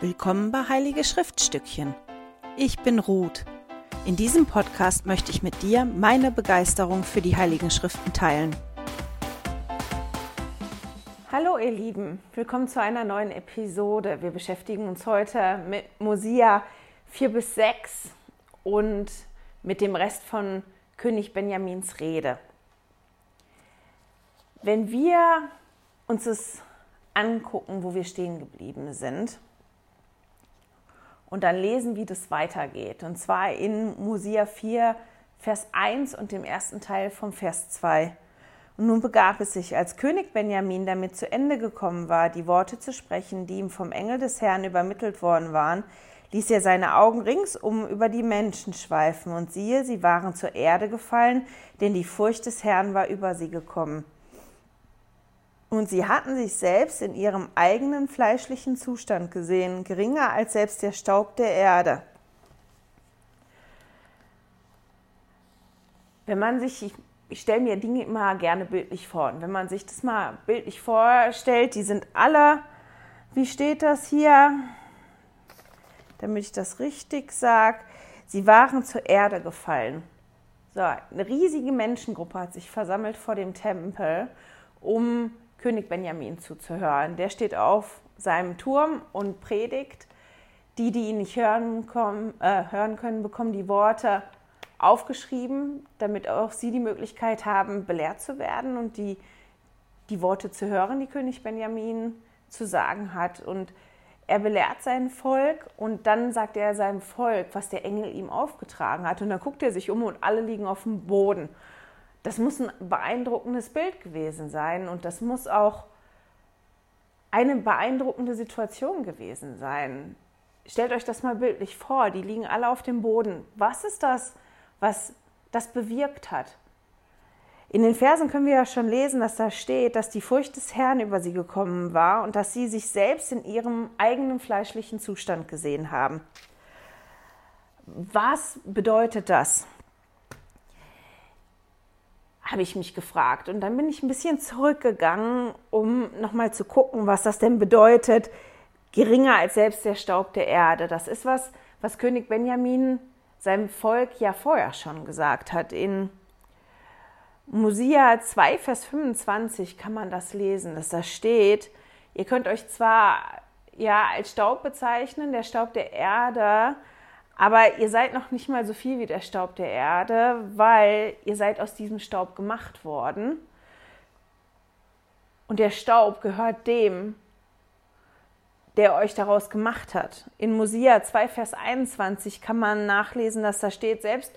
Willkommen bei Heilige Schriftstückchen. Ich bin Ruth. In diesem Podcast möchte ich mit dir meine Begeisterung für die Heiligen Schriften teilen. Hallo ihr Lieben, willkommen zu einer neuen Episode. Wir beschäftigen uns heute mit Mosia 4 bis 6 und mit dem Rest von König Benjamins Rede. Wenn wir uns das angucken, wo wir stehen geblieben sind, und dann lesen, wie das weitergeht. Und zwar in Mosia 4, Vers 1 und dem ersten Teil vom Vers 2. Und nun begab es sich, als König Benjamin damit zu Ende gekommen war, die Worte zu sprechen, die ihm vom Engel des Herrn übermittelt worden waren, ließ er seine Augen ringsum über die Menschen schweifen, und siehe, sie waren zur Erde gefallen, denn die Furcht des Herrn war über sie gekommen. Und sie hatten sich selbst in ihrem eigenen fleischlichen Zustand gesehen, geringer als selbst der Staub der Erde. Wenn man sich, ich, ich stelle mir Dinge immer gerne bildlich vor, und wenn man sich das mal bildlich vorstellt, die sind alle, wie steht das hier, damit ich das richtig sage, sie waren zur Erde gefallen. So, eine riesige Menschengruppe hat sich versammelt vor dem Tempel, um König Benjamin zuzuhören. Der steht auf seinem Turm und predigt. Die, die ihn nicht hören, kommen, äh, hören können, bekommen die Worte aufgeschrieben, damit auch sie die Möglichkeit haben, belehrt zu werden und die, die Worte zu hören, die König Benjamin zu sagen hat. Und er belehrt sein Volk und dann sagt er seinem Volk, was der Engel ihm aufgetragen hat. Und dann guckt er sich um und alle liegen auf dem Boden das muss ein beeindruckendes Bild gewesen sein und das muss auch eine beeindruckende Situation gewesen sein. Stellt euch das mal bildlich vor, die liegen alle auf dem Boden. Was ist das, was das bewirkt hat? In den Versen können wir ja schon lesen, dass da steht, dass die Furcht des Herrn über sie gekommen war und dass sie sich selbst in ihrem eigenen fleischlichen Zustand gesehen haben. Was bedeutet das? Habe ich mich gefragt. Und dann bin ich ein bisschen zurückgegangen, um nochmal zu gucken, was das denn bedeutet, geringer als selbst der Staub der Erde. Das ist was, was König Benjamin seinem Volk ja vorher schon gesagt hat. In Mosia 2, Vers 25 kann man das lesen, dass da steht, ihr könnt euch zwar ja als Staub bezeichnen, der Staub der Erde, aber ihr seid noch nicht mal so viel wie der Staub der Erde, weil ihr seid aus diesem Staub gemacht worden. Und der Staub gehört dem, der euch daraus gemacht hat. In Mosia 2, Vers 21 kann man nachlesen, dass da steht, selbst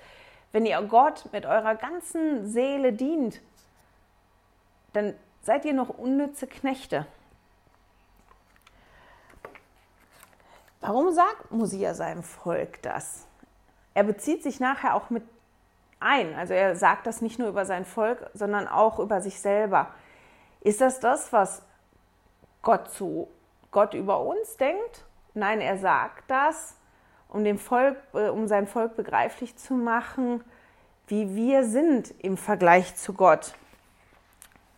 wenn ihr Gott mit eurer ganzen Seele dient, dann seid ihr noch unnütze Knechte. Warum sagt Mosia seinem Volk das? Er bezieht sich nachher auch mit ein. Also er sagt das nicht nur über sein Volk, sondern auch über sich selber. Ist das das, was Gott zu Gott über uns denkt? Nein, er sagt das, um dem Volk, äh, um sein Volk begreiflich zu machen, wie wir sind im Vergleich zu Gott.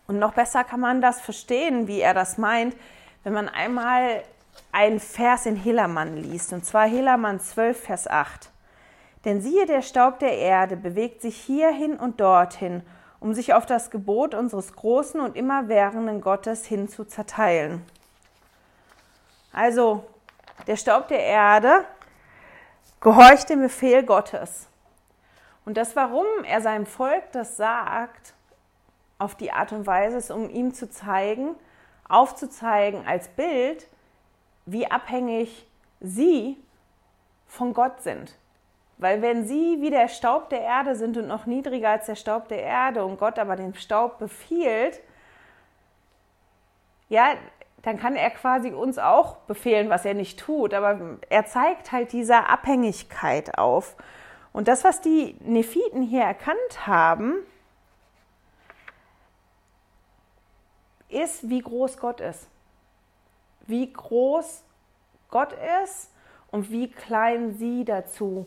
Und noch besser kann man das verstehen, wie er das meint, wenn man einmal ein Vers in Helamann liest, und zwar Helamann 12, Vers 8. Denn siehe, der Staub der Erde bewegt sich hierhin und dorthin, um sich auf das Gebot unseres großen und immerwährenden Gottes hin zu zerteilen. Also, der Staub der Erde gehorcht dem Befehl Gottes. Und das, warum er seinem Volk das sagt, auf die Art und Weise ist, um ihm zu zeigen, aufzuzeigen als Bild, wie abhängig sie von Gott sind. Weil wenn sie wie der Staub der Erde sind und noch niedriger als der Staub der Erde und Gott aber den Staub befiehlt, ja, dann kann er quasi uns auch befehlen, was er nicht tut. Aber er zeigt halt diese Abhängigkeit auf. Und das, was die Nephiten hier erkannt haben, ist, wie groß Gott ist wie groß Gott ist und wie klein sie dazu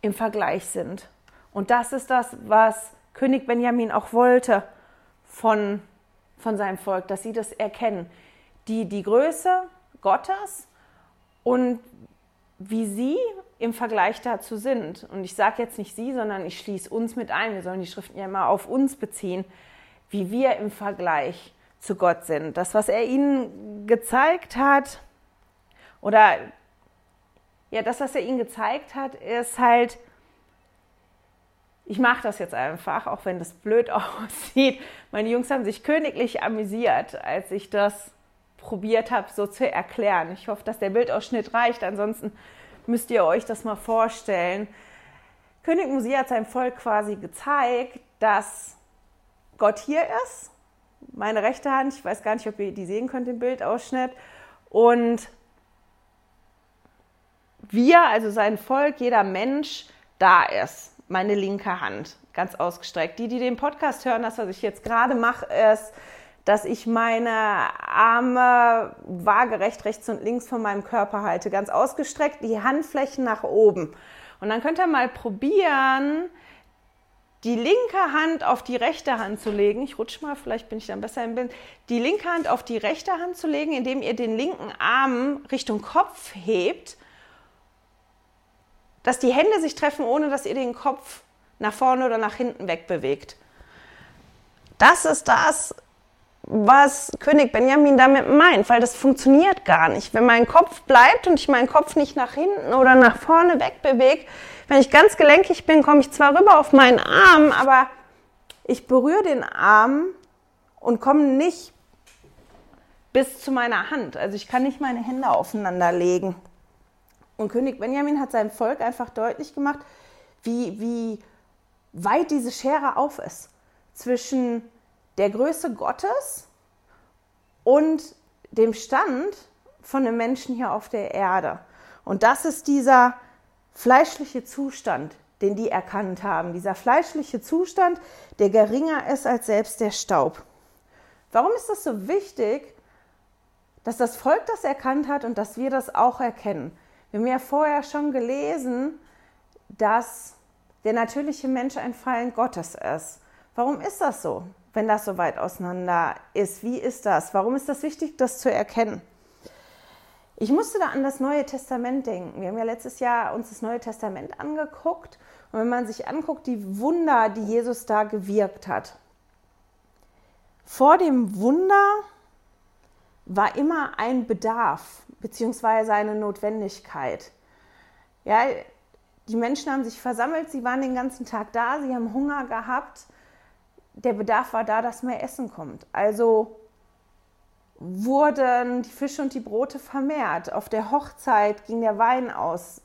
im Vergleich sind. Und das ist das, was König Benjamin auch wollte von, von seinem Volk, dass sie das erkennen. Die, die Größe Gottes und wie sie im Vergleich dazu sind. Und ich sage jetzt nicht sie, sondern ich schließe uns mit ein. Wir sollen die Schriften ja immer auf uns beziehen, wie wir im Vergleich zu Gott sind. Das, was er ihnen gezeigt hat, oder ja, das, was er ihnen gezeigt hat, ist halt, ich mache das jetzt einfach, auch wenn das blöd aussieht. Meine Jungs haben sich königlich amüsiert, als ich das probiert habe, so zu erklären. Ich hoffe, dass der Bildausschnitt reicht. Ansonsten müsst ihr euch das mal vorstellen. König Musi hat seinem Volk quasi gezeigt, dass Gott hier ist. Meine rechte Hand, ich weiß gar nicht, ob ihr die sehen könnt im Bildausschnitt. Und wir, also sein Volk, jeder Mensch, da ist. Meine linke Hand, ganz ausgestreckt. Die, die den Podcast hören, das, was ich jetzt gerade mache, ist, dass ich meine Arme waagerecht rechts und links von meinem Körper halte, ganz ausgestreckt, die Handflächen nach oben. Und dann könnt ihr mal probieren, die linke Hand auf die rechte Hand zu legen. Ich rutsche mal, vielleicht bin ich dann besser im Bild. Die linke Hand auf die rechte Hand zu legen, indem ihr den linken Arm Richtung Kopf hebt, dass die Hände sich treffen, ohne dass ihr den Kopf nach vorne oder nach hinten wegbewegt. Das ist das, was König Benjamin damit meint, weil das funktioniert gar nicht. Wenn mein Kopf bleibt und ich meinen Kopf nicht nach hinten oder nach vorne wegbewege, wenn ich ganz gelenkig bin, komme ich zwar rüber auf meinen Arm, aber ich berühre den Arm und komme nicht bis zu meiner Hand. Also ich kann nicht meine Hände aufeinander legen. Und König Benjamin hat seinem Volk einfach deutlich gemacht, wie, wie weit diese Schere auf ist zwischen der Größe Gottes und dem Stand von einem Menschen hier auf der Erde. Und das ist dieser fleischliche Zustand, den die erkannt haben. Dieser fleischliche Zustand, der geringer ist als selbst der Staub. Warum ist das so wichtig, dass das Volk das erkannt hat und dass wir das auch erkennen? Wir haben ja vorher schon gelesen, dass der natürliche Mensch ein Fallen Gottes ist. Warum ist das so? Wenn das so weit auseinander ist? Wie ist das? Warum ist das wichtig, das zu erkennen? Ich musste da an das Neue Testament denken. Wir haben ja letztes Jahr uns das Neue Testament angeguckt. Und wenn man sich anguckt, die Wunder, die Jesus da gewirkt hat, vor dem Wunder war immer ein Bedarf beziehungsweise eine Notwendigkeit. Ja, die Menschen haben sich versammelt, sie waren den ganzen Tag da, sie haben Hunger gehabt der Bedarf war da, dass mehr Essen kommt. Also wurden die Fische und die Brote vermehrt. Auf der Hochzeit ging der Wein aus.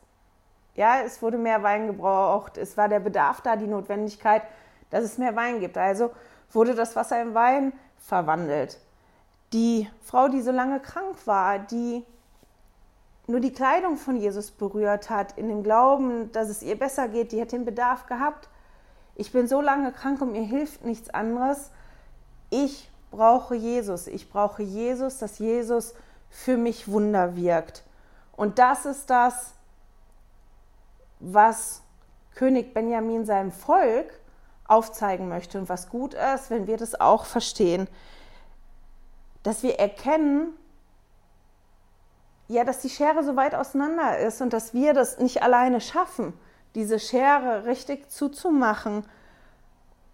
Ja, es wurde mehr Wein gebraucht. Es war der Bedarf da, die Notwendigkeit, dass es mehr Wein gibt. Also wurde das Wasser in Wein verwandelt. Die Frau, die so lange krank war, die nur die Kleidung von Jesus berührt hat, in dem Glauben, dass es ihr besser geht, die hat den Bedarf gehabt, ich bin so lange krank und mir hilft nichts anderes. Ich brauche Jesus. Ich brauche Jesus, dass Jesus für mich Wunder wirkt. Und das ist das, was König Benjamin seinem Volk aufzeigen möchte und was gut ist, wenn wir das auch verstehen, dass wir erkennen, ja, dass die Schere so weit auseinander ist und dass wir das nicht alleine schaffen diese Schere richtig zuzumachen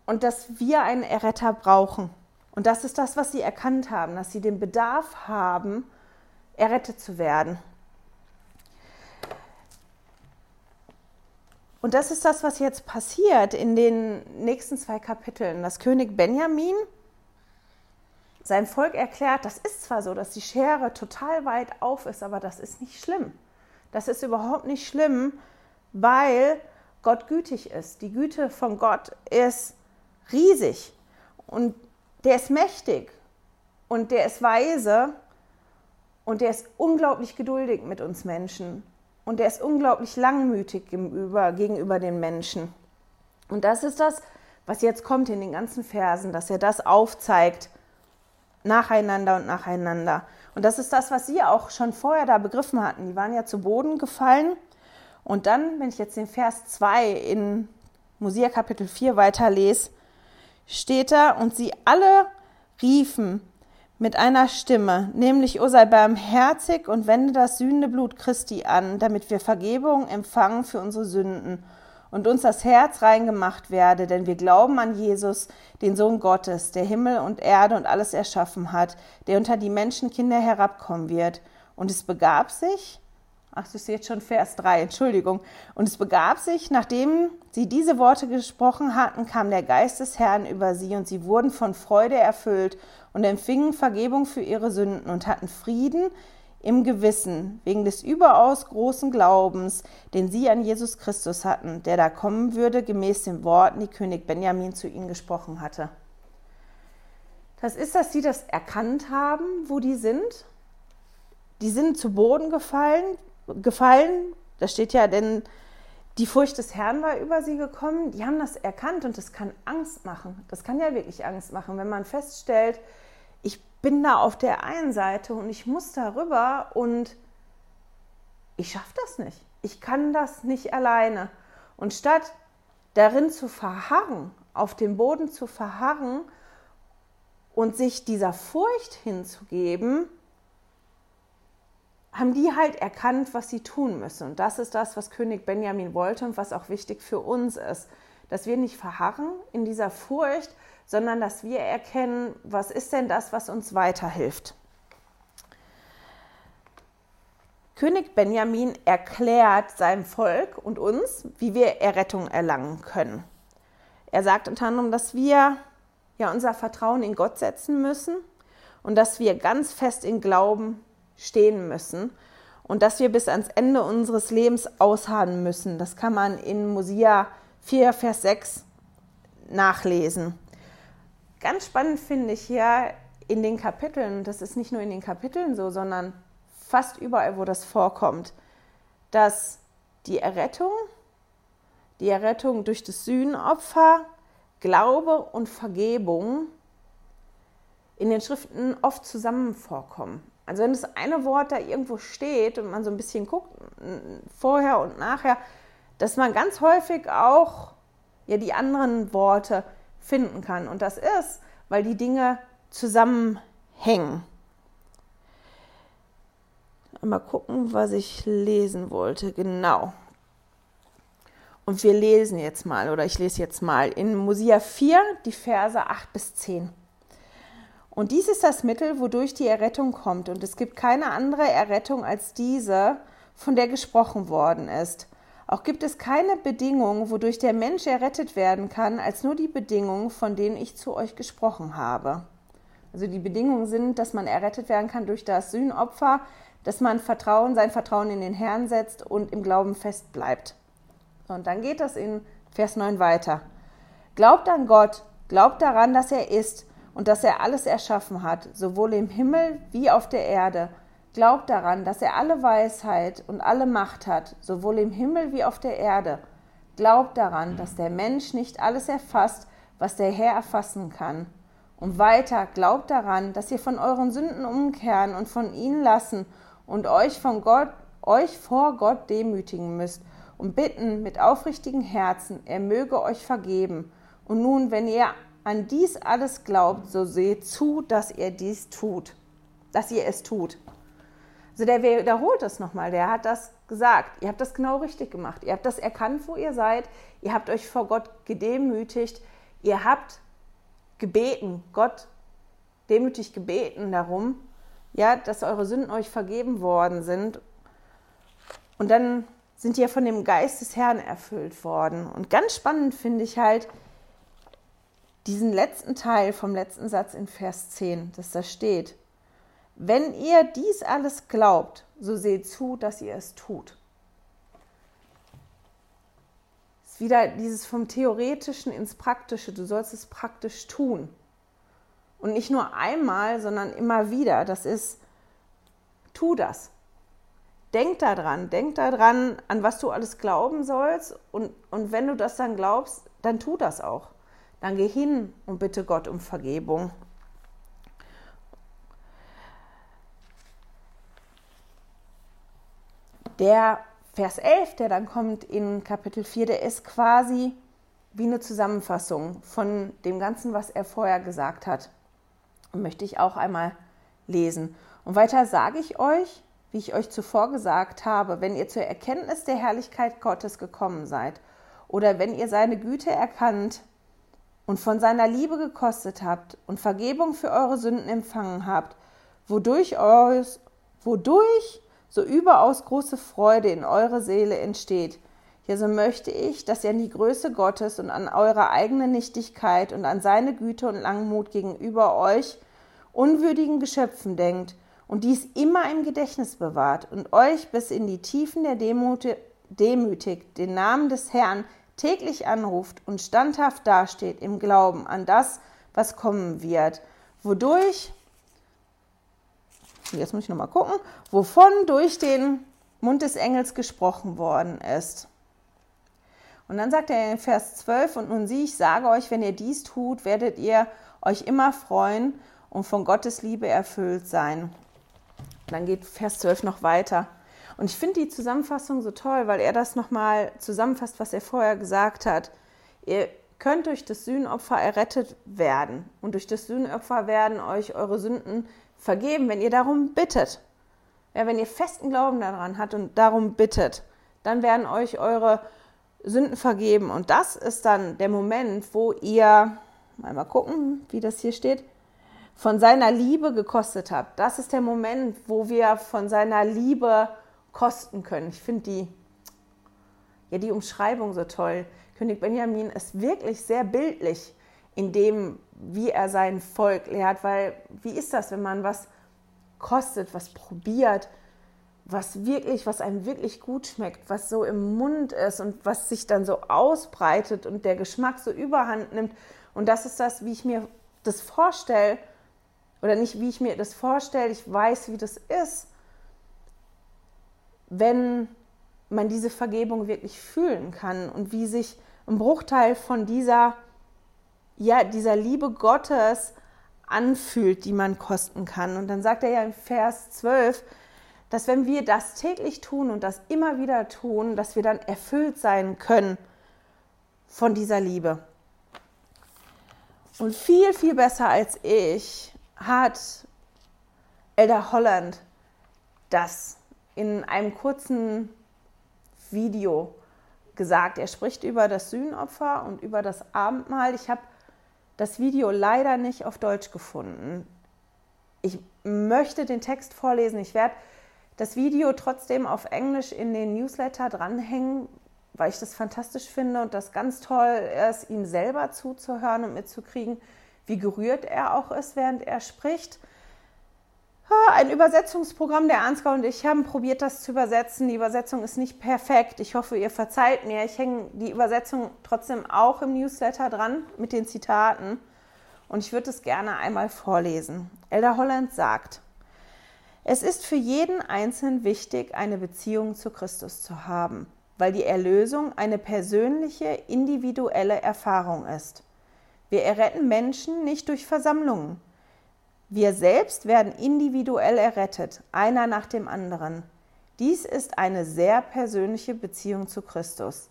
und dass wir einen Erretter brauchen. Und das ist das, was sie erkannt haben, dass sie den Bedarf haben, errettet zu werden. Und das ist das, was jetzt passiert in den nächsten zwei Kapiteln. Das König Benjamin sein Volk erklärt, das ist zwar so, dass die Schere total weit auf ist, aber das ist nicht schlimm. Das ist überhaupt nicht schlimm, weil Gott gütig ist. Die Güte von Gott ist riesig und der ist mächtig und der ist weise und der ist unglaublich geduldig mit uns Menschen und der ist unglaublich langmütig gegenüber, gegenüber den Menschen. Und das ist das, was jetzt kommt in den ganzen Versen, dass er das aufzeigt, nacheinander und nacheinander. Und das ist das, was sie auch schon vorher da begriffen hatten. Die waren ja zu Boden gefallen und dann, wenn ich jetzt den Vers 2 in Mosia Kapitel 4 weiterlese, steht da, und sie alle riefen mit einer Stimme, nämlich, O sei barmherzig und wende das sühnende Blut Christi an, damit wir Vergebung empfangen für unsere Sünden und uns das Herz rein gemacht werde, denn wir glauben an Jesus, den Sohn Gottes, der Himmel und Erde und alles erschaffen hat, der unter die Menschenkinder herabkommen wird. Und es begab sich, ach, das ist jetzt schon Vers 3, Entschuldigung, und es begab sich, nachdem sie diese Worte gesprochen hatten, kam der Geist des Herrn über sie und sie wurden von Freude erfüllt und empfingen Vergebung für ihre Sünden und hatten Frieden im Gewissen wegen des überaus großen Glaubens, den sie an Jesus Christus hatten, der da kommen würde, gemäß den Worten, die König Benjamin zu ihnen gesprochen hatte. Das ist, dass sie das erkannt haben, wo die sind. Die sind zu Boden gefallen, gefallen. Da steht ja, denn die Furcht des Herrn war über sie gekommen. Die haben das erkannt und das kann Angst machen. Das kann ja wirklich Angst machen, wenn man feststellt, ich bin da auf der einen Seite und ich muss darüber und ich schaffe das nicht. Ich kann das nicht alleine. Und statt darin zu verharren, auf dem Boden zu verharren und sich dieser Furcht hinzugeben, haben die halt erkannt, was sie tun müssen. Und das ist das, was König Benjamin wollte und was auch wichtig für uns ist, dass wir nicht verharren in dieser Furcht, sondern dass wir erkennen, was ist denn das, was uns weiterhilft. König Benjamin erklärt seinem Volk und uns, wie wir Errettung erlangen können. Er sagt unter anderem, dass wir ja unser Vertrauen in Gott setzen müssen und dass wir ganz fest in Glauben stehen müssen und dass wir bis ans Ende unseres Lebens ausharren müssen. Das kann man in Mosia 4, Vers 6 nachlesen. Ganz spannend finde ich hier in den Kapiteln, das ist nicht nur in den Kapiteln so, sondern fast überall, wo das vorkommt, dass die Errettung, die Errettung durch das Sühnenopfer, Glaube und Vergebung in den Schriften oft zusammen vorkommen. Also wenn das eine Wort da irgendwo steht und man so ein bisschen guckt, vorher und nachher, dass man ganz häufig auch ja die anderen Worte finden kann. Und das ist, weil die Dinge zusammenhängen. Mal gucken, was ich lesen wollte. Genau. Und wir lesen jetzt mal, oder ich lese jetzt mal in Mosia 4 die Verse 8 bis 10. Und dies ist das Mittel, wodurch die Errettung kommt. Und es gibt keine andere Errettung als diese, von der gesprochen worden ist. Auch gibt es keine Bedingung, wodurch der Mensch errettet werden kann, als nur die Bedingungen, von denen ich zu euch gesprochen habe. Also die Bedingungen sind, dass man errettet werden kann durch das Sühnopfer, dass man Vertrauen, sein Vertrauen in den Herrn setzt und im Glauben fest bleibt. Und dann geht das in Vers 9 weiter. Glaubt an Gott, glaubt daran, dass er ist und dass er alles erschaffen hat, sowohl im Himmel wie auf der Erde Glaubt daran, dass er alle Weisheit und alle Macht hat, sowohl im Himmel wie auf der Erde. Glaubt daran, dass der Mensch nicht alles erfasst, was der Herr erfassen kann. Und weiter, glaubt daran, dass ihr von euren Sünden umkehren und von ihnen lassen und euch von Gott, euch vor Gott demütigen müsst und bitten mit aufrichtigen Herzen, er möge euch vergeben. Und nun, wenn ihr an dies alles glaubt, so seht zu, dass ihr dies tut, dass ihr es tut. Also der wiederholt das nochmal, der hat das gesagt. Ihr habt das genau richtig gemacht. Ihr habt das erkannt, wo ihr seid. Ihr habt euch vor Gott gedemütigt. Ihr habt gebeten, Gott demütig gebeten darum, ja, dass eure Sünden euch vergeben worden sind. Und dann sind ihr von dem Geist des Herrn erfüllt worden. Und ganz spannend finde ich halt diesen letzten Teil vom letzten Satz in Vers 10, dass da steht, wenn ihr dies alles glaubt, so seht zu, dass ihr es tut. Ist wieder dieses vom Theoretischen ins Praktische. Du sollst es praktisch tun. Und nicht nur einmal, sondern immer wieder. Das ist, tu das. Denk daran, denk daran, an was du alles glauben sollst. Und, und wenn du das dann glaubst, dann tu das auch. Dann geh hin und bitte Gott um Vergebung. Der Vers 11, der dann kommt in Kapitel 4, der ist quasi wie eine Zusammenfassung von dem Ganzen, was er vorher gesagt hat. Und möchte ich auch einmal lesen. Und weiter sage ich euch, wie ich euch zuvor gesagt habe, wenn ihr zur Erkenntnis der Herrlichkeit Gottes gekommen seid oder wenn ihr seine Güte erkannt und von seiner Liebe gekostet habt und Vergebung für eure Sünden empfangen habt, wodurch, eures, wodurch so überaus große Freude in eure Seele entsteht. Ja, so möchte ich, dass ihr an die Größe Gottes und an eure eigene Nichtigkeit und an seine Güte und Langmut gegenüber euch unwürdigen Geschöpfen denkt und dies immer im Gedächtnis bewahrt und euch bis in die Tiefen der Demut demütigt, den Namen des Herrn täglich anruft und standhaft dasteht im Glauben an das, was kommen wird, wodurch, jetzt muss ich nochmal gucken, wovon durch den Mund des Engels gesprochen worden ist. Und dann sagt er in Vers 12, und nun sieh, ich sage euch, wenn ihr dies tut, werdet ihr euch immer freuen und von Gottes Liebe erfüllt sein. Dann geht Vers 12 noch weiter. Und ich finde die Zusammenfassung so toll, weil er das nochmal zusammenfasst, was er vorher gesagt hat. Ihr könnt durch das Sühnopfer errettet werden. Und durch das Sühnopfer werden euch eure Sünden vergeben, wenn ihr darum bittet. Ja, wenn ihr festen Glauben daran habt und darum bittet, dann werden euch eure Sünden vergeben. Und das ist dann der Moment, wo ihr, mal gucken, wie das hier steht, von seiner Liebe gekostet habt. Das ist der Moment, wo wir von seiner Liebe kosten können. Ich finde die, ja, die Umschreibung so toll. König Benjamin ist wirklich sehr bildlich in dem, wie er sein Volk lehrt, weil wie ist das, wenn man was kostet, was probiert, was wirklich, was einem wirklich gut schmeckt, was so im Mund ist und was sich dann so ausbreitet und der Geschmack so überhand nimmt. Und das ist das, wie ich mir das vorstelle, oder nicht, wie ich mir das vorstelle, ich weiß, wie das ist, wenn man diese Vergebung wirklich fühlen kann und wie sich ein Bruchteil von dieser, ja, dieser Liebe Gottes anfühlt, die man kosten kann. Und dann sagt er ja im Vers 12, dass wenn wir das täglich tun und das immer wieder tun, dass wir dann erfüllt sein können von dieser Liebe. Und viel, viel besser als ich hat Elder Holland das in einem kurzen Video gesagt. Er spricht über das Sühnopfer und über das Abendmahl. Ich habe das Video leider nicht auf Deutsch gefunden. Ich möchte den Text vorlesen. Ich werde das Video trotzdem auf Englisch in den Newsletter dranhängen, weil ich das fantastisch finde und das ganz toll ist, ihm selber zuzuhören und mitzukriegen, wie gerührt er auch ist, während er spricht ein Übersetzungsprogramm der Ansgar und ich haben probiert, das zu übersetzen. Die Übersetzung ist nicht perfekt. Ich hoffe, ihr verzeiht mir. Ich hänge die Übersetzung trotzdem auch im Newsletter dran mit den Zitaten. Und ich würde es gerne einmal vorlesen. Elder Holland sagt, es ist für jeden Einzelnen wichtig, eine Beziehung zu Christus zu haben, weil die Erlösung eine persönliche, individuelle Erfahrung ist. Wir erretten Menschen nicht durch Versammlungen, wir selbst werden individuell errettet, einer nach dem anderen. Dies ist eine sehr persönliche Beziehung zu Christus.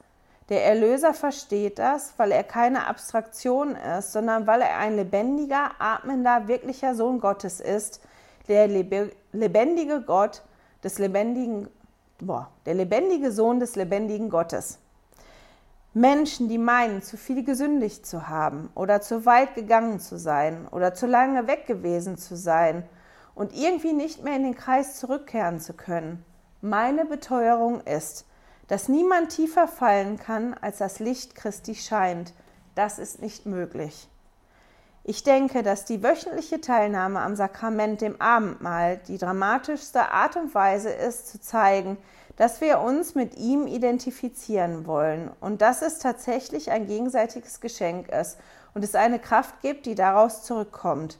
Der Erlöser versteht das, weil er keine Abstraktion ist, sondern weil er ein lebendiger, atmender, wirklicher Sohn Gottes ist, der lebendige Gott des lebendigen, boah, der lebendige Sohn des lebendigen Gottes. Menschen, die meinen, zu viel gesündigt zu haben oder zu weit gegangen zu sein oder zu lange weg gewesen zu sein und irgendwie nicht mehr in den Kreis zurückkehren zu können. Meine Beteuerung ist, dass niemand tiefer fallen kann, als das Licht Christi scheint. Das ist nicht möglich. Ich denke, dass die wöchentliche Teilnahme am Sakrament, dem Abendmahl, die dramatischste Art und Weise ist, zu zeigen, dass wir uns mit ihm identifizieren wollen und dass es tatsächlich ein gegenseitiges Geschenk ist und es eine Kraft gibt, die daraus zurückkommt.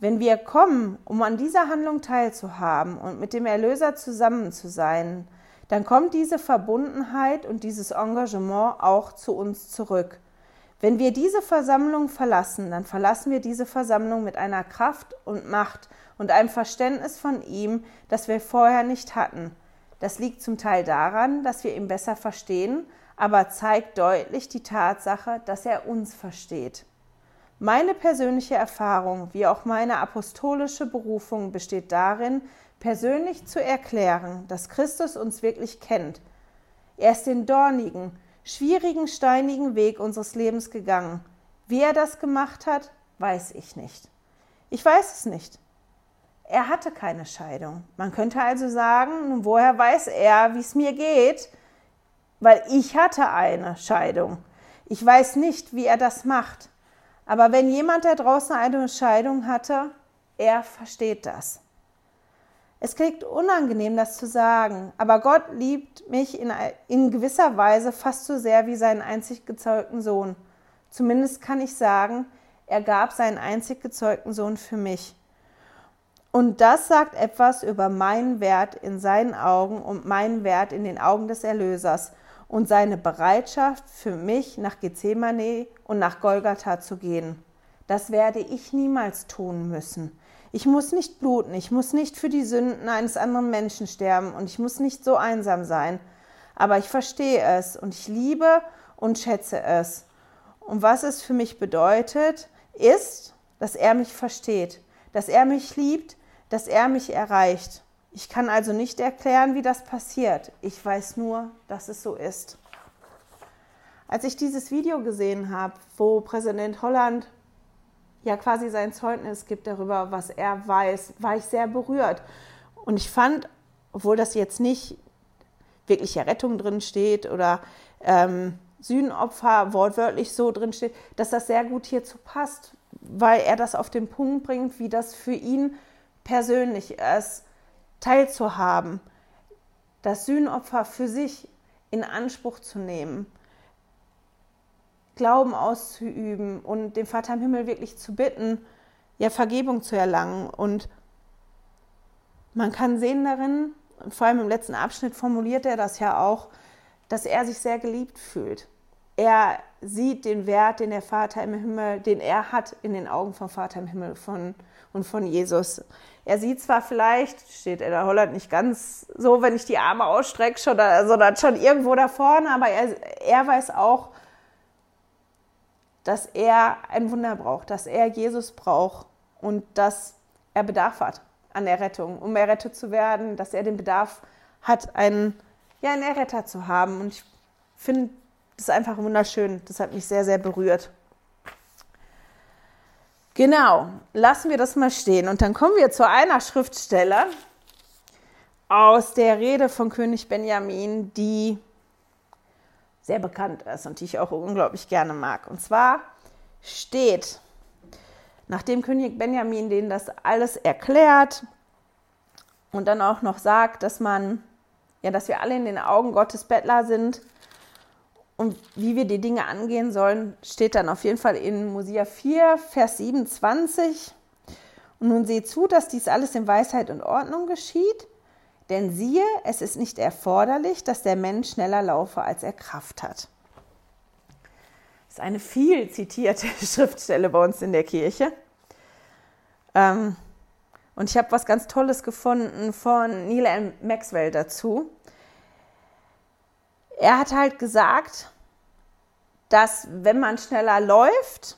Wenn wir kommen, um an dieser Handlung teilzuhaben und mit dem Erlöser zusammen zu sein, dann kommt diese Verbundenheit und dieses Engagement auch zu uns zurück. Wenn wir diese Versammlung verlassen, dann verlassen wir diese Versammlung mit einer Kraft und Macht und einem Verständnis von ihm, das wir vorher nicht hatten. Das liegt zum Teil daran, dass wir ihn besser verstehen, aber zeigt deutlich die Tatsache, dass er uns versteht. Meine persönliche Erfahrung wie auch meine apostolische Berufung besteht darin, persönlich zu erklären, dass Christus uns wirklich kennt. Er ist den dornigen, schwierigen, steinigen Weg unseres Lebens gegangen. Wie er das gemacht hat, weiß ich nicht. Ich weiß es nicht. Er hatte keine Scheidung. Man könnte also sagen, woher weiß er, wie es mir geht? Weil ich hatte eine Scheidung. Ich weiß nicht, wie er das macht. Aber wenn jemand da draußen eine Scheidung hatte, er versteht das. Es klingt unangenehm, das zu sagen, aber Gott liebt mich in, in gewisser Weise fast so sehr wie seinen einzig gezeugten Sohn. Zumindest kann ich sagen, er gab seinen einzig gezeugten Sohn für mich. Und das sagt etwas über meinen Wert in seinen Augen und meinen Wert in den Augen des Erlösers und seine Bereitschaft für mich nach Gethsemane und nach Golgatha zu gehen. Das werde ich niemals tun müssen. Ich muss nicht bluten, ich muss nicht für die Sünden eines anderen Menschen sterben und ich muss nicht so einsam sein. Aber ich verstehe es und ich liebe und schätze es. Und was es für mich bedeutet, ist, dass er mich versteht, dass er mich liebt, dass er mich erreicht. Ich kann also nicht erklären, wie das passiert. Ich weiß nur, dass es so ist. Als ich dieses Video gesehen habe, wo Präsident Holland ja quasi sein Zeugnis gibt darüber, was er weiß, war ich sehr berührt. Und ich fand, obwohl das jetzt nicht wirklich Errettung drin steht oder ähm, Sühnopfer wortwörtlich so drin steht, dass das sehr gut hierzu passt, weil er das auf den Punkt bringt, wie das für ihn persönlich ist teilzuhaben, das Sühnopfer für sich in Anspruch zu nehmen, Glauben auszuüben und den Vater im Himmel wirklich zu bitten, ja Vergebung zu erlangen. Und man kann sehen darin, vor allem im letzten Abschnitt formuliert er das ja auch, dass er sich sehr geliebt fühlt. Er sieht den Wert, den der Vater im Himmel, den er hat in den Augen vom Vater im Himmel von, und von Jesus. Er sieht zwar vielleicht, steht er da Holland nicht ganz so, wenn ich die Arme ausstrecke, sondern schon irgendwo da vorne, aber er, er weiß auch, dass er ein Wunder braucht, dass er Jesus braucht und dass er Bedarf hat an Errettung, um errettet zu werden, dass er den Bedarf hat, einen, ja, einen Erretter zu haben. Und ich finde das einfach wunderschön. Das hat mich sehr, sehr berührt. Genau, lassen wir das mal stehen. Und dann kommen wir zu einer Schriftstelle aus der Rede von König Benjamin, die sehr bekannt ist und die ich auch unglaublich gerne mag. Und zwar steht, nachdem König Benjamin denen das alles erklärt und dann auch noch sagt, dass man, ja, dass wir alle in den Augen Gottes Bettler sind, und wie wir die Dinge angehen sollen, steht dann auf jeden Fall in Mosia 4, Vers 27. Und nun seht zu, dass dies alles in Weisheit und Ordnung geschieht, denn siehe, es ist nicht erforderlich, dass der Mensch schneller laufe, als er Kraft hat. Das ist eine viel zitierte Schriftstelle bei uns in der Kirche. Ähm, und ich habe was ganz Tolles gefunden von Neil M. Maxwell dazu er hat halt gesagt, dass wenn man schneller läuft,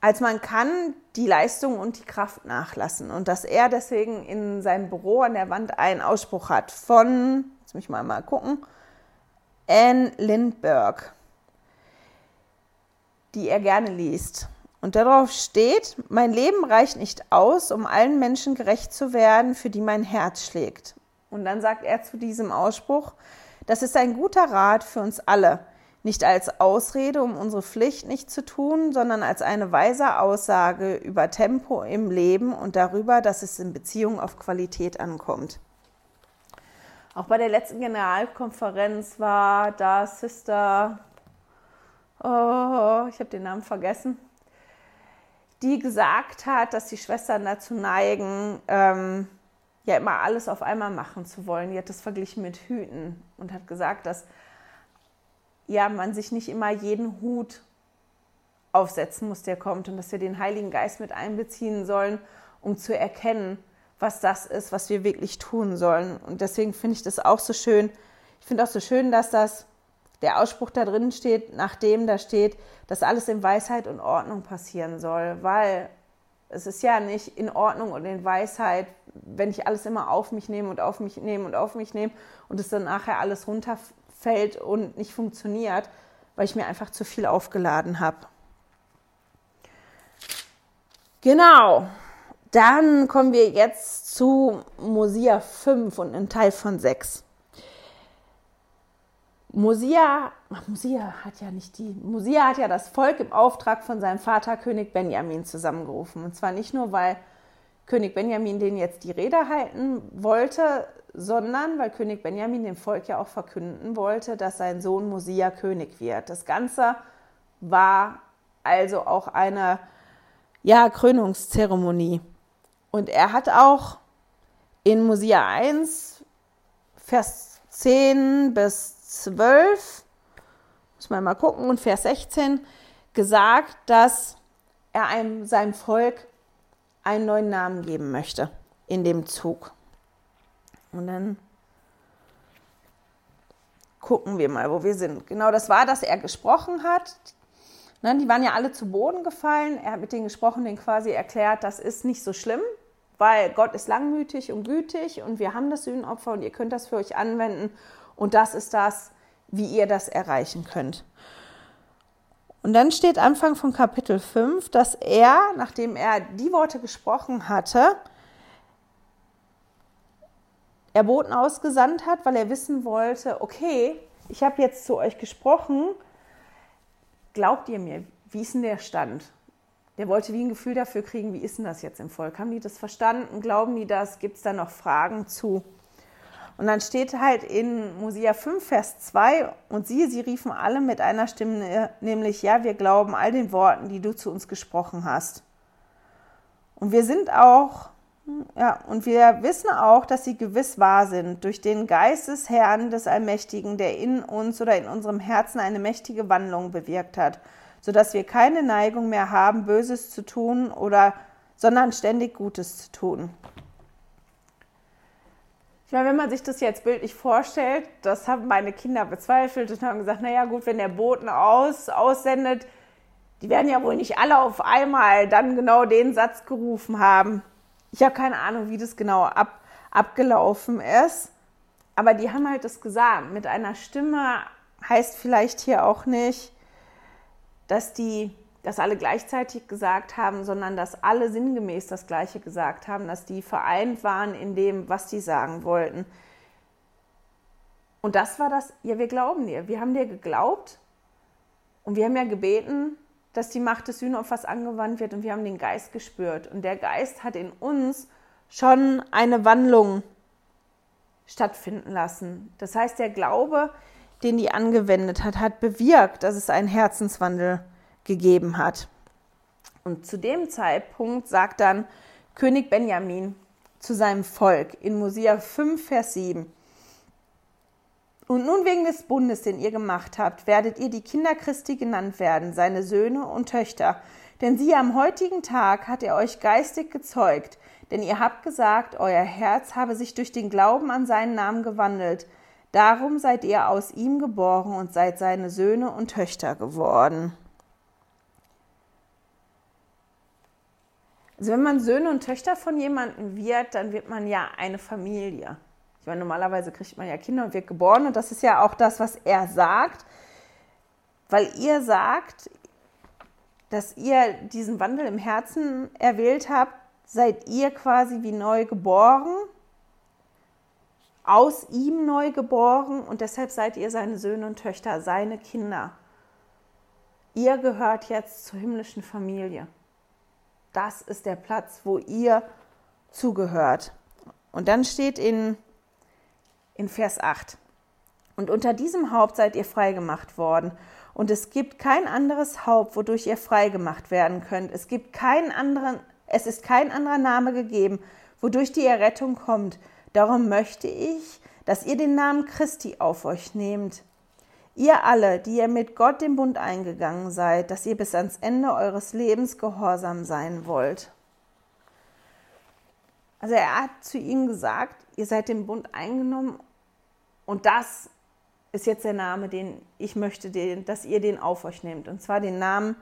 als man kann, die Leistung und die Kraft nachlassen. Und dass er deswegen in seinem Büro an der Wand einen Ausspruch hat von, jetzt muss ich mal, mal gucken, Anne Lindbergh, die er gerne liest. Und darauf steht, mein Leben reicht nicht aus, um allen Menschen gerecht zu werden, für die mein Herz schlägt. Und dann sagt er zu diesem Ausspruch, das ist ein guter Rat für uns alle, nicht als Ausrede, um unsere Pflicht nicht zu tun, sondern als eine weise Aussage über Tempo im Leben und darüber, dass es in Beziehungen auf Qualität ankommt. Auch bei der letzten Generalkonferenz war da Sister, oh, ich habe den Namen vergessen, die gesagt hat, dass die Schwestern dazu neigen, ähm, ja immer alles auf einmal machen zu wollen. Die hat das verglichen mit Hüten und hat gesagt, dass ja man sich nicht immer jeden Hut aufsetzen muss, der kommt und dass wir den Heiligen Geist mit einbeziehen sollen, um zu erkennen, was das ist, was wir wirklich tun sollen. Und deswegen finde ich das auch so schön. Ich finde auch so schön, dass das der Ausspruch da drin steht, nachdem da steht, dass alles in Weisheit und Ordnung passieren soll, weil es ist ja nicht in Ordnung und in Weisheit, wenn ich alles immer auf mich nehme und auf mich nehme und auf mich nehme und es dann nachher alles runterfällt und nicht funktioniert, weil ich mir einfach zu viel aufgeladen habe. Genau. Dann kommen wir jetzt zu Mosia 5 und einem Teil von 6. Mosia, Mosia hat ja nicht die, Mosia hat ja das Volk im Auftrag von seinem Vater König Benjamin zusammengerufen. Und zwar nicht nur, weil König Benjamin den jetzt die Rede halten wollte, sondern weil König Benjamin dem Volk ja auch verkünden wollte, dass sein Sohn Mosia König wird. Das Ganze war also auch eine ja, Krönungszeremonie. Und er hat auch in Mosia 1, Vers 10 bis 12, muss man mal gucken, und Vers 16 gesagt, dass er einem, seinem Volk einen neuen Namen geben möchte in dem Zug. Und dann gucken wir mal, wo wir sind. Genau, das war, dass er gesprochen hat. Ne, die waren ja alle zu Boden gefallen. Er hat mit denen gesprochen, denen quasi erklärt, das ist nicht so schlimm, weil Gott ist langmütig und gütig und wir haben das Sühnenopfer und ihr könnt das für euch anwenden und das ist das, wie ihr das erreichen könnt. Und dann steht Anfang von Kapitel 5, dass er, nachdem er die Worte gesprochen hatte, er Boten ausgesandt hat, weil er wissen wollte, okay, ich habe jetzt zu euch gesprochen, glaubt ihr mir, wie ist denn der Stand? Der wollte wie ein Gefühl dafür kriegen, wie ist denn das jetzt im Volk? Haben die das verstanden? Glauben die das? Gibt es da noch Fragen zu? Und dann steht halt in Mosia 5, Vers 2, und siehe, sie riefen alle mit einer Stimme, nämlich, ja, wir glauben all den Worten, die du zu uns gesprochen hast. Und wir sind auch, ja, und wir wissen auch, dass sie gewiss wahr sind, durch den Geist des Herrn, des Allmächtigen, der in uns oder in unserem Herzen eine mächtige Wandlung bewirkt hat, sodass wir keine Neigung mehr haben, Böses zu tun oder, sondern ständig Gutes zu tun. Ich meine, wenn man sich das jetzt bildlich vorstellt, das haben meine Kinder bezweifelt und haben gesagt, naja gut, wenn der Boten aus, aussendet, die werden ja wohl nicht alle auf einmal dann genau den Satz gerufen haben. Ich habe keine Ahnung, wie das genau ab, abgelaufen ist. Aber die haben halt das gesagt. Mit einer Stimme heißt vielleicht hier auch nicht, dass die dass alle gleichzeitig gesagt haben, sondern dass alle sinngemäß das Gleiche gesagt haben, dass die vereint waren in dem, was die sagen wollten. Und das war das, ja, wir glauben dir. Wir haben dir geglaubt und wir haben ja gebeten, dass die Macht des Sühnopfers angewandt wird und wir haben den Geist gespürt. Und der Geist hat in uns schon eine Wandlung stattfinden lassen. Das heißt, der Glaube, den die angewendet hat, hat bewirkt, dass es einen Herzenswandel gibt gegeben hat. Und zu dem Zeitpunkt sagt dann König Benjamin zu seinem Volk in Mosia 5, Vers 7. Und nun wegen des Bundes, den ihr gemacht habt, werdet ihr die Kinder Christi genannt werden, seine Söhne und Töchter. Denn siehe, am heutigen Tag hat er euch geistig gezeugt, denn ihr habt gesagt, euer Herz habe sich durch den Glauben an seinen Namen gewandelt. Darum seid ihr aus ihm geboren und seid seine Söhne und Töchter geworden. Also wenn man Söhne und Töchter von jemandem wird, dann wird man ja eine Familie. Ich meine, normalerweise kriegt man ja Kinder und wird geboren und das ist ja auch das, was er sagt, weil ihr sagt, dass ihr diesen Wandel im Herzen erwählt habt, seid ihr quasi wie neu geboren, aus ihm neu geboren und deshalb seid ihr seine Söhne und Töchter, seine Kinder. Ihr gehört jetzt zur himmlischen Familie das ist der Platz, wo ihr zugehört. Und dann steht in, in Vers 8, und unter diesem Haupt seid ihr freigemacht worden. Und es gibt kein anderes Haupt, wodurch ihr freigemacht werden könnt. Es gibt keinen anderen, es ist kein anderer Name gegeben, wodurch die Errettung kommt. Darum möchte ich, dass ihr den Namen Christi auf euch nehmt. Ihr alle, die ihr mit Gott den Bund eingegangen seid, dass ihr bis ans Ende eures Lebens gehorsam sein wollt. Also er hat zu ihnen gesagt, ihr seid den Bund eingenommen und das ist jetzt der Name, den ich möchte, den, dass ihr den auf euch nehmt. Und zwar den Namen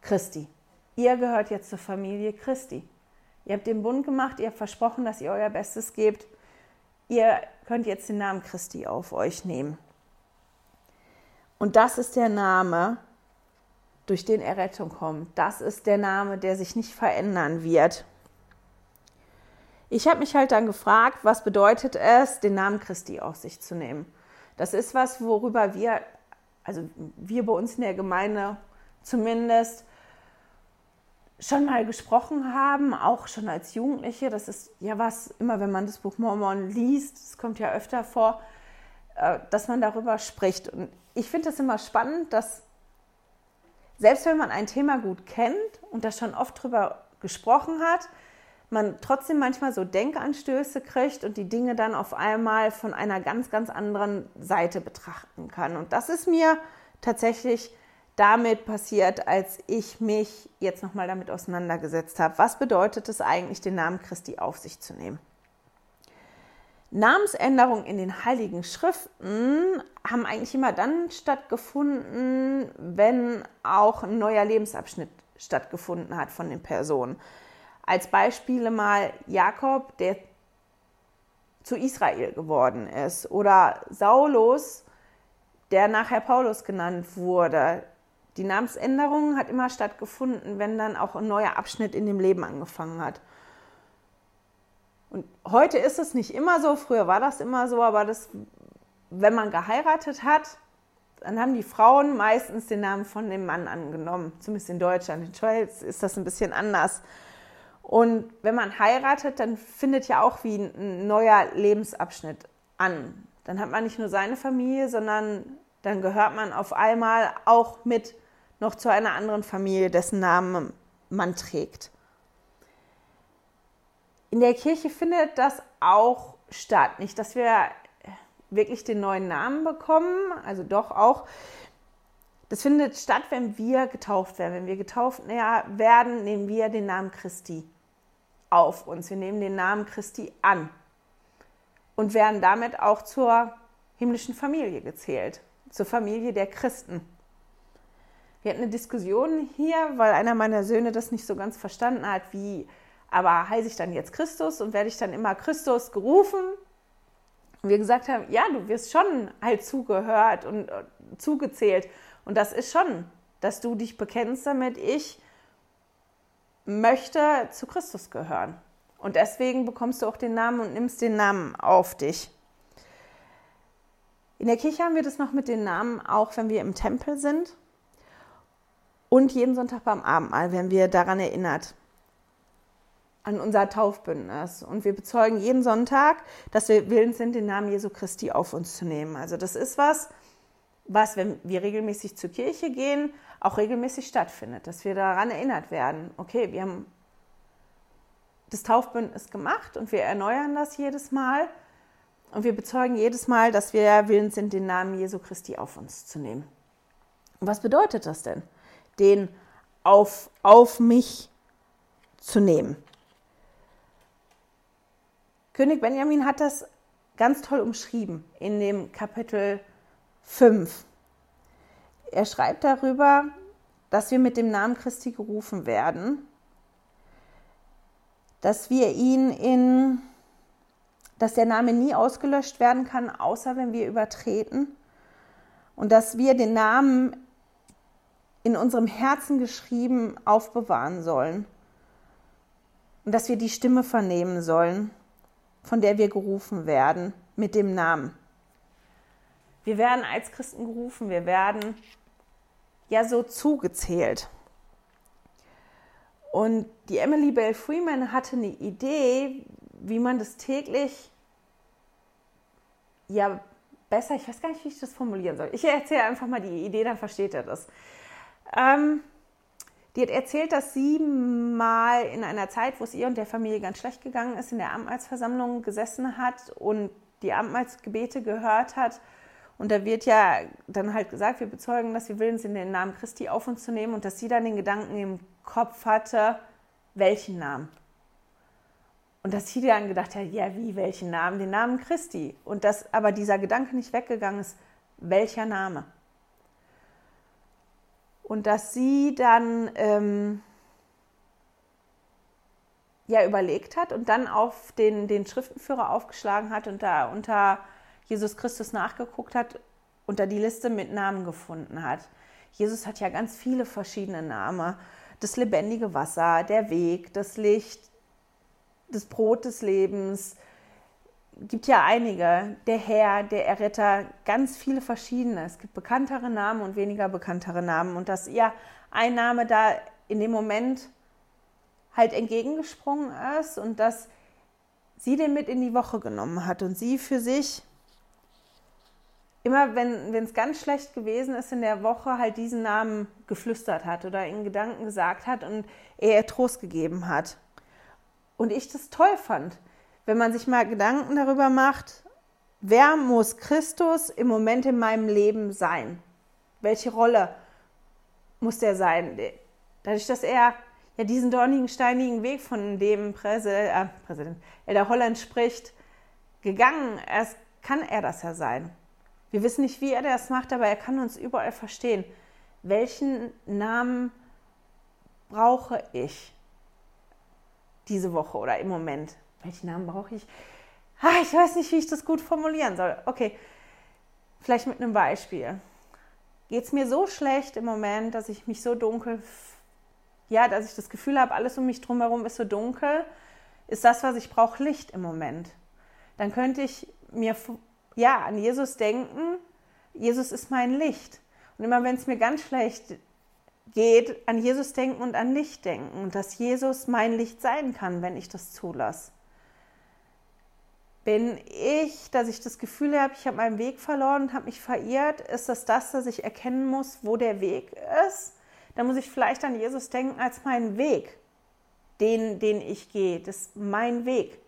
Christi. Ihr gehört jetzt zur Familie Christi. Ihr habt den Bund gemacht, ihr habt versprochen, dass ihr euer Bestes gebt. Ihr könnt jetzt den Namen Christi auf euch nehmen. Und das ist der Name, durch den Errettung kommt. Das ist der Name, der sich nicht verändern wird. Ich habe mich halt dann gefragt, was bedeutet es, den Namen Christi auf sich zu nehmen? Das ist was, worüber wir, also wir bei uns in der Gemeinde zumindest, schon mal gesprochen haben, auch schon als Jugendliche. Das ist ja was, immer wenn man das Buch Mormon liest, es kommt ja öfter vor, äh, dass man darüber spricht. Und ich finde es immer spannend, dass selbst wenn man ein Thema gut kennt und da schon oft drüber gesprochen hat, man trotzdem manchmal so Denkanstöße kriegt und die Dinge dann auf einmal von einer ganz, ganz anderen Seite betrachten kann. Und das ist mir tatsächlich damit passiert, als ich mich jetzt nochmal damit auseinandergesetzt habe. Was bedeutet es eigentlich, den Namen Christi auf sich zu nehmen? Namensänderungen in den Heiligen Schriften haben eigentlich immer dann stattgefunden, wenn auch ein neuer Lebensabschnitt stattgefunden hat von den Personen. Als Beispiele mal Jakob, der zu Israel geworden ist, oder Saulus, der nachher Paulus genannt wurde. Die Namensänderung hat immer stattgefunden, wenn dann auch ein neuer Abschnitt in dem Leben angefangen hat. Und heute ist es nicht immer so, früher war das immer so, aber das, wenn man geheiratet hat, dann haben die Frauen meistens den Namen von dem Mann angenommen, zumindest in Deutschland. In Schweiz ist das ein bisschen anders. Und wenn man heiratet, dann findet ja auch wie ein neuer Lebensabschnitt an. Dann hat man nicht nur seine Familie, sondern dann gehört man auf einmal auch mit noch zu einer anderen Familie, dessen Namen man trägt. In der Kirche findet das auch statt. Nicht, dass wir wirklich den neuen Namen bekommen, also doch auch. Das findet statt, wenn wir getauft werden. Wenn wir getauft werden, nehmen wir den Namen Christi auf uns. Wir nehmen den Namen Christi an und werden damit auch zur himmlischen Familie gezählt, zur Familie der Christen. Wir hatten eine Diskussion hier, weil einer meiner Söhne das nicht so ganz verstanden hat, wie aber heiße ich dann jetzt Christus und werde ich dann immer Christus gerufen? Und wir gesagt haben, ja, du wirst schon halt zugehört und äh, zugezählt. Und das ist schon, dass du dich bekennst damit, ich möchte zu Christus gehören. Und deswegen bekommst du auch den Namen und nimmst den Namen auf dich. In der Kirche haben wir das noch mit den Namen, auch wenn wir im Tempel sind. Und jeden Sonntag beim Abendmahl werden wir daran erinnert an unser Taufbündnis. Und wir bezeugen jeden Sonntag, dass wir willens sind, den Namen Jesu Christi auf uns zu nehmen. Also das ist was, was, wenn wir regelmäßig zur Kirche gehen, auch regelmäßig stattfindet, dass wir daran erinnert werden, okay, wir haben das Taufbündnis gemacht und wir erneuern das jedes Mal und wir bezeugen jedes Mal, dass wir willens sind, den Namen Jesu Christi auf uns zu nehmen. Und was bedeutet das denn, den auf, auf mich zu nehmen? König Benjamin hat das ganz toll umschrieben in dem Kapitel 5. Er schreibt darüber, dass wir mit dem Namen Christi gerufen werden, dass wir ihn in, dass der Name nie ausgelöscht werden kann, außer wenn wir übertreten und dass wir den Namen in unserem Herzen geschrieben aufbewahren sollen und dass wir die Stimme vernehmen sollen von der wir gerufen werden, mit dem Namen. Wir werden als Christen gerufen, wir werden ja so zugezählt. Und die Emily Bell Freeman hatte eine Idee, wie man das täglich ja besser, ich weiß gar nicht, wie ich das formulieren soll. Ich erzähle einfach mal die Idee, dann versteht er das. Ähm, die hat erzählt, dass sie mal in einer Zeit, wo es ihr und der Familie ganz schlecht gegangen ist, in der Amtmalsversammlung gesessen hat und die Amtmalsgebete gehört hat. Und da wird ja dann halt gesagt, wir bezeugen, dass wir willens sind, den Namen Christi auf uns zu nehmen und dass sie dann den Gedanken im Kopf hatte, welchen Namen? Und dass sie dann gedacht hat, ja, wie, welchen Namen? Den Namen Christi. Und dass aber dieser Gedanke nicht weggegangen ist, welcher Name. Und dass sie dann ähm, ja überlegt hat und dann auf den, den Schriftenführer aufgeschlagen hat und da unter Jesus Christus nachgeguckt hat da die Liste mit Namen gefunden hat. Jesus hat ja ganz viele verschiedene Namen. Das lebendige Wasser, der Weg, das Licht, das Brot des Lebens. Gibt ja einige. Der Herr, der Erretter, ganz viele verschiedene. Es gibt bekanntere Namen und weniger bekanntere Namen. Und dass ihr ein Name da in dem Moment halt entgegengesprungen ist und dass sie den mit in die Woche genommen hat und sie für sich immer, wenn es ganz schlecht gewesen ist in der Woche, halt diesen Namen geflüstert hat oder in Gedanken gesagt hat und er Trost gegeben hat. Und ich das toll fand, wenn man sich mal Gedanken darüber macht, wer muss Christus im Moment in meinem Leben sein? Welche Rolle muss der sein? Dadurch, dass er ja diesen dornigen, steinigen Weg, von dem Präsident, äh, Präsident Elder Holland spricht, gegangen ist, kann er das ja sein. Wir wissen nicht, wie er das macht, aber er kann uns überall verstehen. Welchen Namen brauche ich diese Woche oder im Moment? Welchen Namen brauche ich? Ah, ich weiß nicht, wie ich das gut formulieren soll. Okay, vielleicht mit einem Beispiel. Geht es mir so schlecht im Moment, dass ich mich so dunkel, ja, dass ich das Gefühl habe, alles um mich drumherum ist so dunkel, ist das, was ich brauche, Licht im Moment. Dann könnte ich mir ja, an Jesus denken. Jesus ist mein Licht. Und immer wenn es mir ganz schlecht geht, an Jesus denken und an Licht denken. Und dass Jesus mein Licht sein kann, wenn ich das zulasse. Bin ich, dass ich das Gefühl habe, ich habe meinen Weg verloren und habe mich verirrt, ist das das, dass ich erkennen muss, wo der Weg ist? Dann muss ich vielleicht an Jesus denken als meinen Weg, den, den ich gehe. Das ist mein Weg.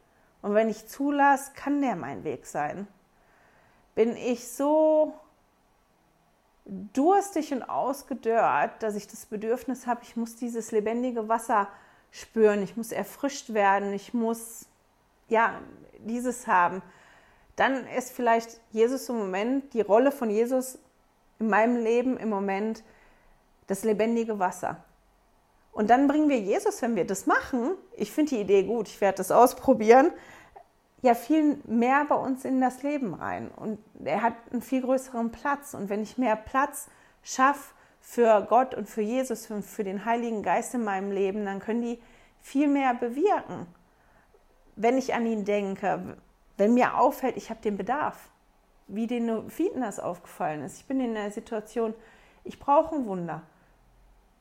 Und wenn ich zulasse, kann der mein Weg sein bin ich so durstig und ausgedörrt, dass ich das Bedürfnis habe, ich muss dieses lebendige Wasser spüren, ich muss erfrischt werden, ich muss ja dieses haben. Dann ist vielleicht Jesus im Moment, die Rolle von Jesus in meinem Leben im Moment das lebendige Wasser. Und dann bringen wir Jesus, wenn wir das machen, ich finde die Idee gut, ich werde das ausprobieren, ja viel mehr bei uns in das Leben rein. Und er hat einen viel größeren Platz. Und wenn ich mehr Platz schaffe für Gott und für Jesus und für den Heiligen Geist in meinem Leben, dann können die viel mehr bewirken. Wenn ich an ihn denke, wenn mir auffällt, ich habe den Bedarf, wie den Noviten das aufgefallen ist. Ich bin in der Situation, ich brauche ein Wunder.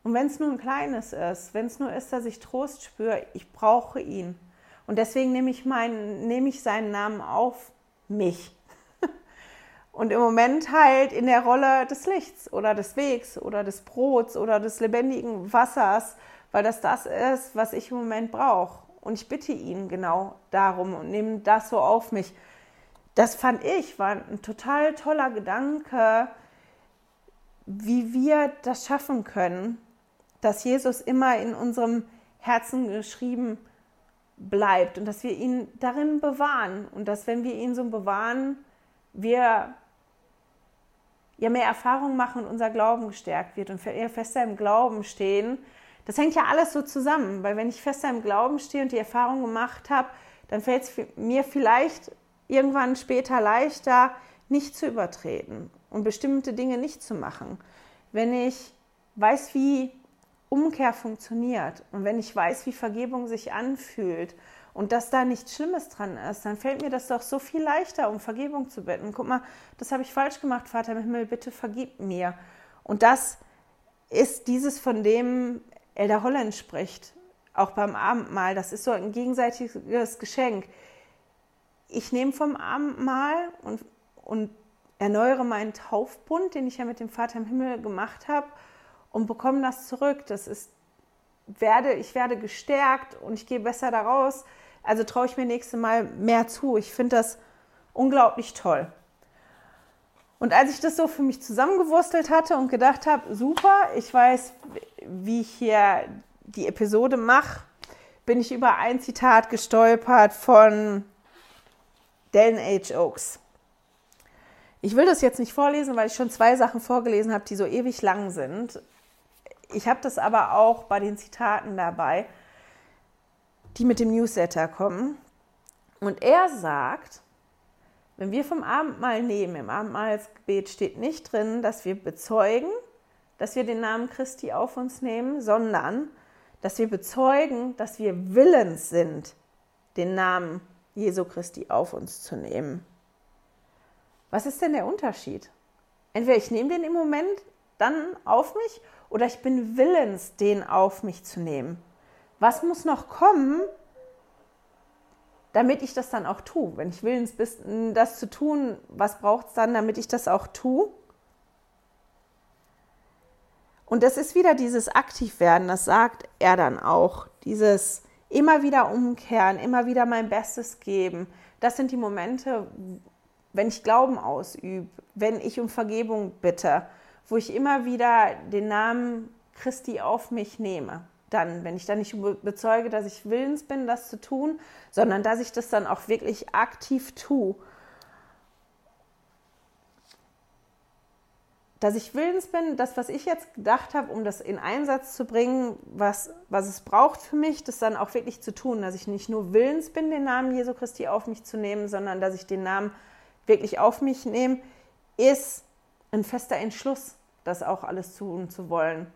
Und wenn es nur ein kleines ist, wenn es nur ist, dass ich Trost spüre, ich brauche ihn. Und deswegen nehme ich, meinen, nehme ich seinen Namen auf mich. Und im Moment halt in der Rolle des Lichts oder des Wegs oder des Brots oder des lebendigen Wassers, weil das das ist, was ich im Moment brauche. Und ich bitte ihn genau darum und nehme das so auf mich. Das fand ich, war ein total toller Gedanke, wie wir das schaffen können, dass Jesus immer in unserem Herzen geschrieben bleibt und dass wir ihn darin bewahren und dass, wenn wir ihn so bewahren, wir ja mehr Erfahrung machen und unser Glauben gestärkt wird und eher fester im Glauben stehen. Das hängt ja alles so zusammen, weil wenn ich fester im Glauben stehe und die Erfahrung gemacht habe, dann fällt es mir vielleicht irgendwann später leichter, nicht zu übertreten und bestimmte Dinge nicht zu machen. Wenn ich weiß, wie Umkehr funktioniert und wenn ich weiß, wie Vergebung sich anfühlt und dass da nichts Schlimmes dran ist, dann fällt mir das doch so viel leichter, um Vergebung zu bitten. Guck mal, das habe ich falsch gemacht, Vater im Himmel, bitte vergib mir. Und das ist dieses, von dem Elder Holland spricht, auch beim Abendmahl. Das ist so ein gegenseitiges Geschenk. Ich nehme vom Abendmahl und, und erneuere meinen Taufbund, den ich ja mit dem Vater im Himmel gemacht habe und bekomme das zurück. Das ist, werde, ich werde gestärkt und ich gehe besser daraus. Also traue ich mir nächstes Mal mehr zu. Ich finde das unglaublich toll. Und als ich das so für mich zusammengewurstelt hatte und gedacht habe, super, ich weiß, wie ich hier die Episode mache, bin ich über ein Zitat gestolpert von Dellen H. Oaks. Ich will das jetzt nicht vorlesen, weil ich schon zwei Sachen vorgelesen habe, die so ewig lang sind. Ich habe das aber auch bei den Zitaten dabei, die mit dem Newsletter kommen. Und er sagt, wenn wir vom Abendmahl nehmen, im Abendmahlsgebet steht nicht drin, dass wir bezeugen, dass wir den Namen Christi auf uns nehmen, sondern dass wir bezeugen, dass wir willens sind, den Namen Jesu Christi auf uns zu nehmen. Was ist denn der Unterschied? Entweder ich nehme den im Moment dann auf mich oder ich bin willens, den auf mich zu nehmen. Was muss noch kommen, damit ich das dann auch tue? Wenn ich willens bin, das zu tun, was braucht es dann, damit ich das auch tue? Und das ist wieder dieses Aktivwerden, das sagt er dann auch. Dieses immer wieder umkehren, immer wieder mein Bestes geben. Das sind die Momente, wenn ich Glauben ausübe, wenn ich um Vergebung bitte, wo ich immer wieder den Namen Christi auf mich nehme. Dann, wenn ich dann nicht bezeuge, dass ich willens bin, das zu tun, sondern dass ich das dann auch wirklich aktiv tue. Dass ich willens bin, das, was ich jetzt gedacht habe, um das in Einsatz zu bringen, was, was es braucht für mich, das dann auch wirklich zu tun, dass ich nicht nur willens bin, den Namen Jesu Christi auf mich zu nehmen, sondern dass ich den Namen wirklich auf mich nehme, ist ein fester Entschluss, das auch alles tun zu wollen.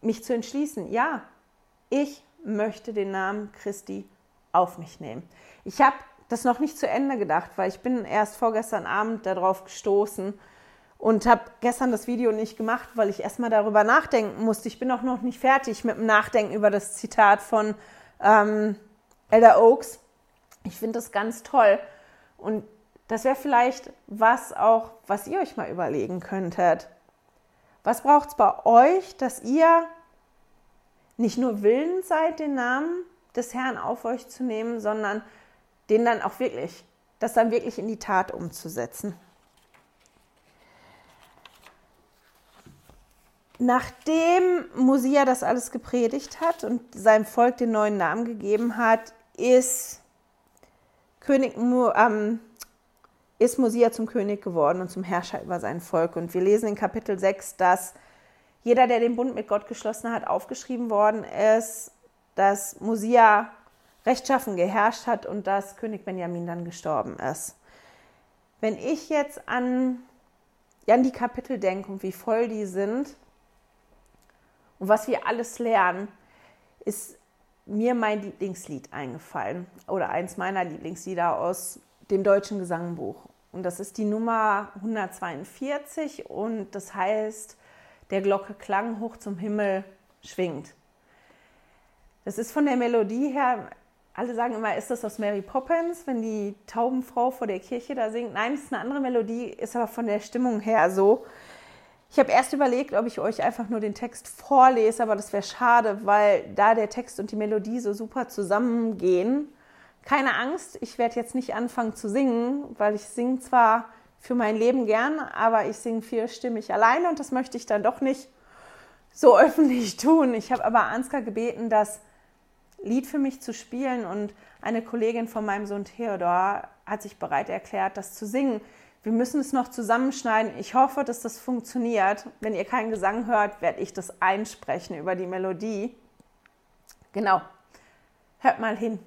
Mich zu entschließen, ja, ich möchte den Namen Christi auf mich nehmen. Ich habe das noch nicht zu Ende gedacht, weil ich bin erst vorgestern Abend darauf gestoßen, und habe gestern das Video nicht gemacht, weil ich erstmal darüber nachdenken musste. Ich bin auch noch nicht fertig mit dem Nachdenken über das Zitat von ähm, Elder Oaks. Ich finde das ganz toll. Und das wäre vielleicht was auch, was ihr euch mal überlegen könntet. Was braucht es bei euch, dass ihr nicht nur willens seid, den Namen des Herrn auf euch zu nehmen, sondern den dann auch wirklich, das dann wirklich in die Tat umzusetzen? Nachdem Mosia das alles gepredigt hat und seinem Volk den neuen Namen gegeben hat, ist, König, ähm, ist Mosia zum König geworden und zum Herrscher über sein Volk. Und wir lesen in Kapitel 6, dass jeder, der den Bund mit Gott geschlossen hat, aufgeschrieben worden ist, dass Mosia rechtschaffen geherrscht hat und dass König Benjamin dann gestorben ist. Wenn ich jetzt an, an die Kapitel denke und wie voll die sind, und was wir alles lernen, ist mir mein Lieblingslied eingefallen oder eins meiner Lieblingslieder aus dem deutschen Gesangbuch. Und das ist die Nummer 142 und das heißt, der Glocke klang hoch zum Himmel schwingt. Das ist von der Melodie her, alle sagen immer, ist das aus Mary Poppins, wenn die Taubenfrau vor der Kirche da singt? Nein, es ist eine andere Melodie, ist aber von der Stimmung her so. Ich habe erst überlegt, ob ich euch einfach nur den Text vorlese, aber das wäre schade, weil da der Text und die Melodie so super zusammengehen. Keine Angst, ich werde jetzt nicht anfangen zu singen, weil ich singe zwar für mein Leben gern, aber ich singe vierstimmig alleine und das möchte ich dann doch nicht so öffentlich tun. Ich habe aber Ansgar gebeten, das Lied für mich zu spielen und eine Kollegin von meinem Sohn Theodor hat sich bereit erklärt, das zu singen. Wir müssen es noch zusammenschneiden. Ich hoffe, dass das funktioniert. Wenn ihr keinen Gesang hört, werde ich das einsprechen über die Melodie. Genau. Hört mal hin.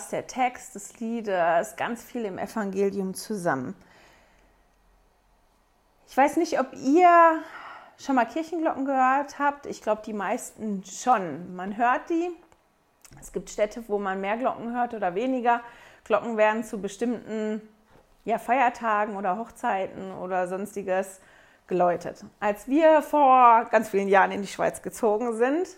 Fasst der Text des Liedes ganz viel im Evangelium zusammen. Ich weiß nicht, ob ihr schon mal Kirchenglocken gehört habt. Ich glaube, die meisten schon. Man hört die. Es gibt Städte, wo man mehr Glocken hört oder weniger. Glocken werden zu bestimmten ja, Feiertagen oder Hochzeiten oder sonstiges geläutet. Als wir vor ganz vielen Jahren in die Schweiz gezogen sind,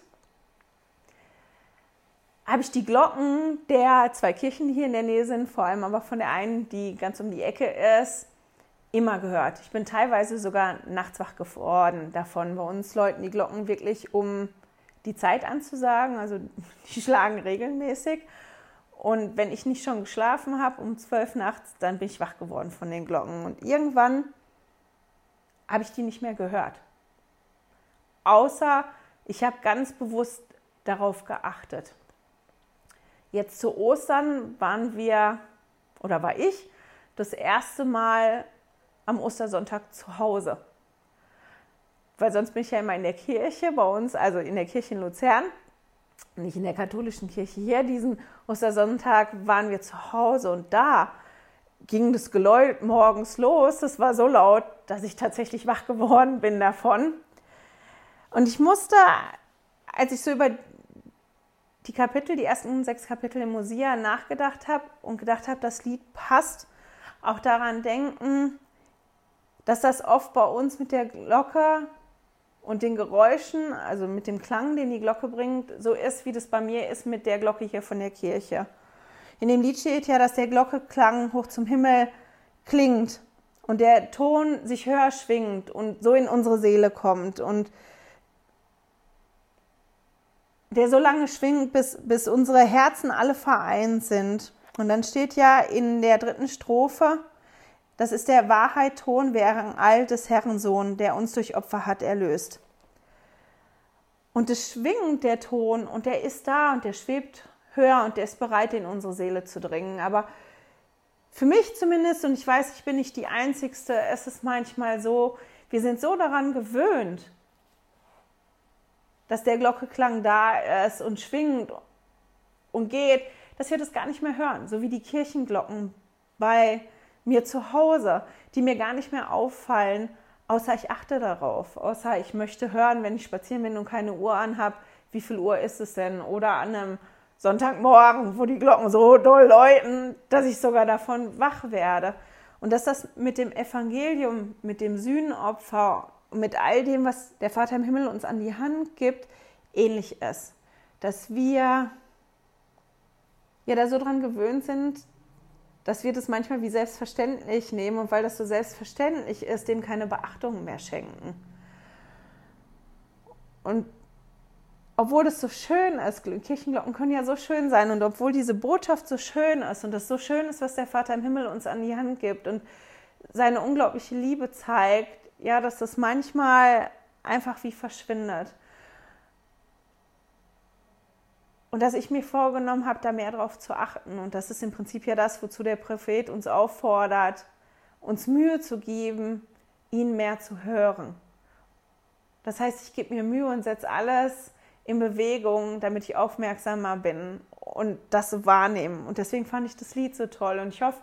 habe ich die Glocken der zwei Kirchen, die hier in der Nähe sind, vor allem aber von der einen, die ganz um die Ecke ist, immer gehört. Ich bin teilweise sogar nachts wach geworden davon. Bei uns läuten die Glocken wirklich, um die Zeit anzusagen. Also die schlagen regelmäßig. Und wenn ich nicht schon geschlafen habe um zwölf nachts, dann bin ich wach geworden von den Glocken. Und irgendwann habe ich die nicht mehr gehört. Außer ich habe ganz bewusst darauf geachtet. Jetzt zu Ostern waren wir, oder war ich, das erste Mal am Ostersonntag zu Hause. Weil sonst bin ich ja immer in der Kirche bei uns, also in der Kirche in Luzern, nicht in der katholischen Kirche hier. Diesen Ostersonntag waren wir zu Hause und da ging das Geläut morgens los. Das war so laut, dass ich tatsächlich wach geworden bin davon. Und ich musste, als ich so über die Kapitel, die ersten sechs Kapitel im Mosia nachgedacht habe und gedacht habe, das Lied passt, auch daran denken, dass das oft bei uns mit der Glocke und den Geräuschen, also mit dem Klang, den die Glocke bringt, so ist, wie das bei mir ist mit der Glocke hier von der Kirche. In dem Lied steht ja, dass der Glockeklang hoch zum Himmel klingt und der Ton sich höher schwingt und so in unsere Seele kommt und der so lange schwingt, bis, bis unsere Herzen alle vereint sind. Und dann steht ja in der dritten Strophe, das ist der Wahrheit-Ton während all des Herren Sohn, der uns durch Opfer hat erlöst. Und es schwingt der Ton und der ist da und der schwebt höher und der ist bereit, in unsere Seele zu dringen. Aber für mich zumindest, und ich weiß, ich bin nicht die Einzigste, es ist manchmal so, wir sind so daran gewöhnt, dass der Glockeklang da ist und schwingt und geht, dass wir das gar nicht mehr hören. So wie die Kirchenglocken bei mir zu Hause, die mir gar nicht mehr auffallen, außer ich achte darauf, außer ich möchte hören, wenn ich spazieren bin und keine Uhr anhab, wie viel Uhr ist es denn? Oder an einem Sonntagmorgen, wo die Glocken so doll läuten, dass ich sogar davon wach werde. Und dass das mit dem Evangelium, mit dem Sühnenopfer und mit all dem, was der Vater im Himmel uns an die Hand gibt, ähnlich ist. Dass wir ja da so dran gewöhnt sind, dass wir das manchmal wie selbstverständlich nehmen und weil das so selbstverständlich ist, dem keine Beachtung mehr schenken. Und obwohl das so schön ist, Kirchenglocken können ja so schön sein und obwohl diese Botschaft so schön ist und das so schön ist, was der Vater im Himmel uns an die Hand gibt und seine unglaubliche Liebe zeigt, ja, dass das manchmal einfach wie verschwindet. Und dass ich mir vorgenommen habe, da mehr drauf zu achten. Und das ist im Prinzip ja das, wozu der Prophet uns auffordert, uns Mühe zu geben, ihn mehr zu hören. Das heißt, ich gebe mir Mühe und setze alles in Bewegung, damit ich aufmerksamer bin und das wahrnehme. Und deswegen fand ich das Lied so toll. Und ich hoffe,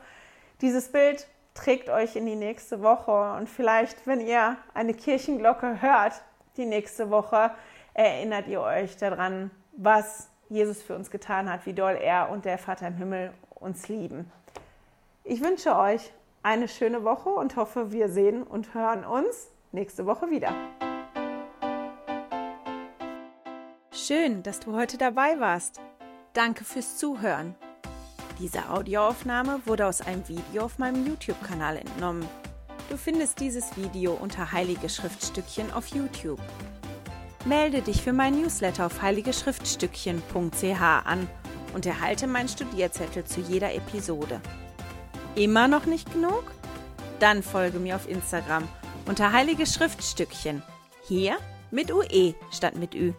dieses Bild trägt euch in die nächste Woche. Und vielleicht, wenn ihr eine Kirchenglocke hört, die nächste Woche, erinnert ihr euch daran, was Jesus für uns getan hat, wie doll er und der Vater im Himmel uns lieben. Ich wünsche euch eine schöne Woche und hoffe, wir sehen und hören uns nächste Woche wieder. Schön, dass du heute dabei warst. Danke fürs Zuhören. Diese Audioaufnahme wurde aus einem Video auf meinem YouTube-Kanal entnommen. Du findest dieses Video unter Heilige Schriftstückchen auf YouTube. Melde dich für mein Newsletter auf heiligeschriftstückchen.ch an und erhalte meinen Studierzettel zu jeder Episode. Immer noch nicht genug? Dann folge mir auf Instagram unter Heilige Schriftstückchen. Hier mit UE statt mit Ü.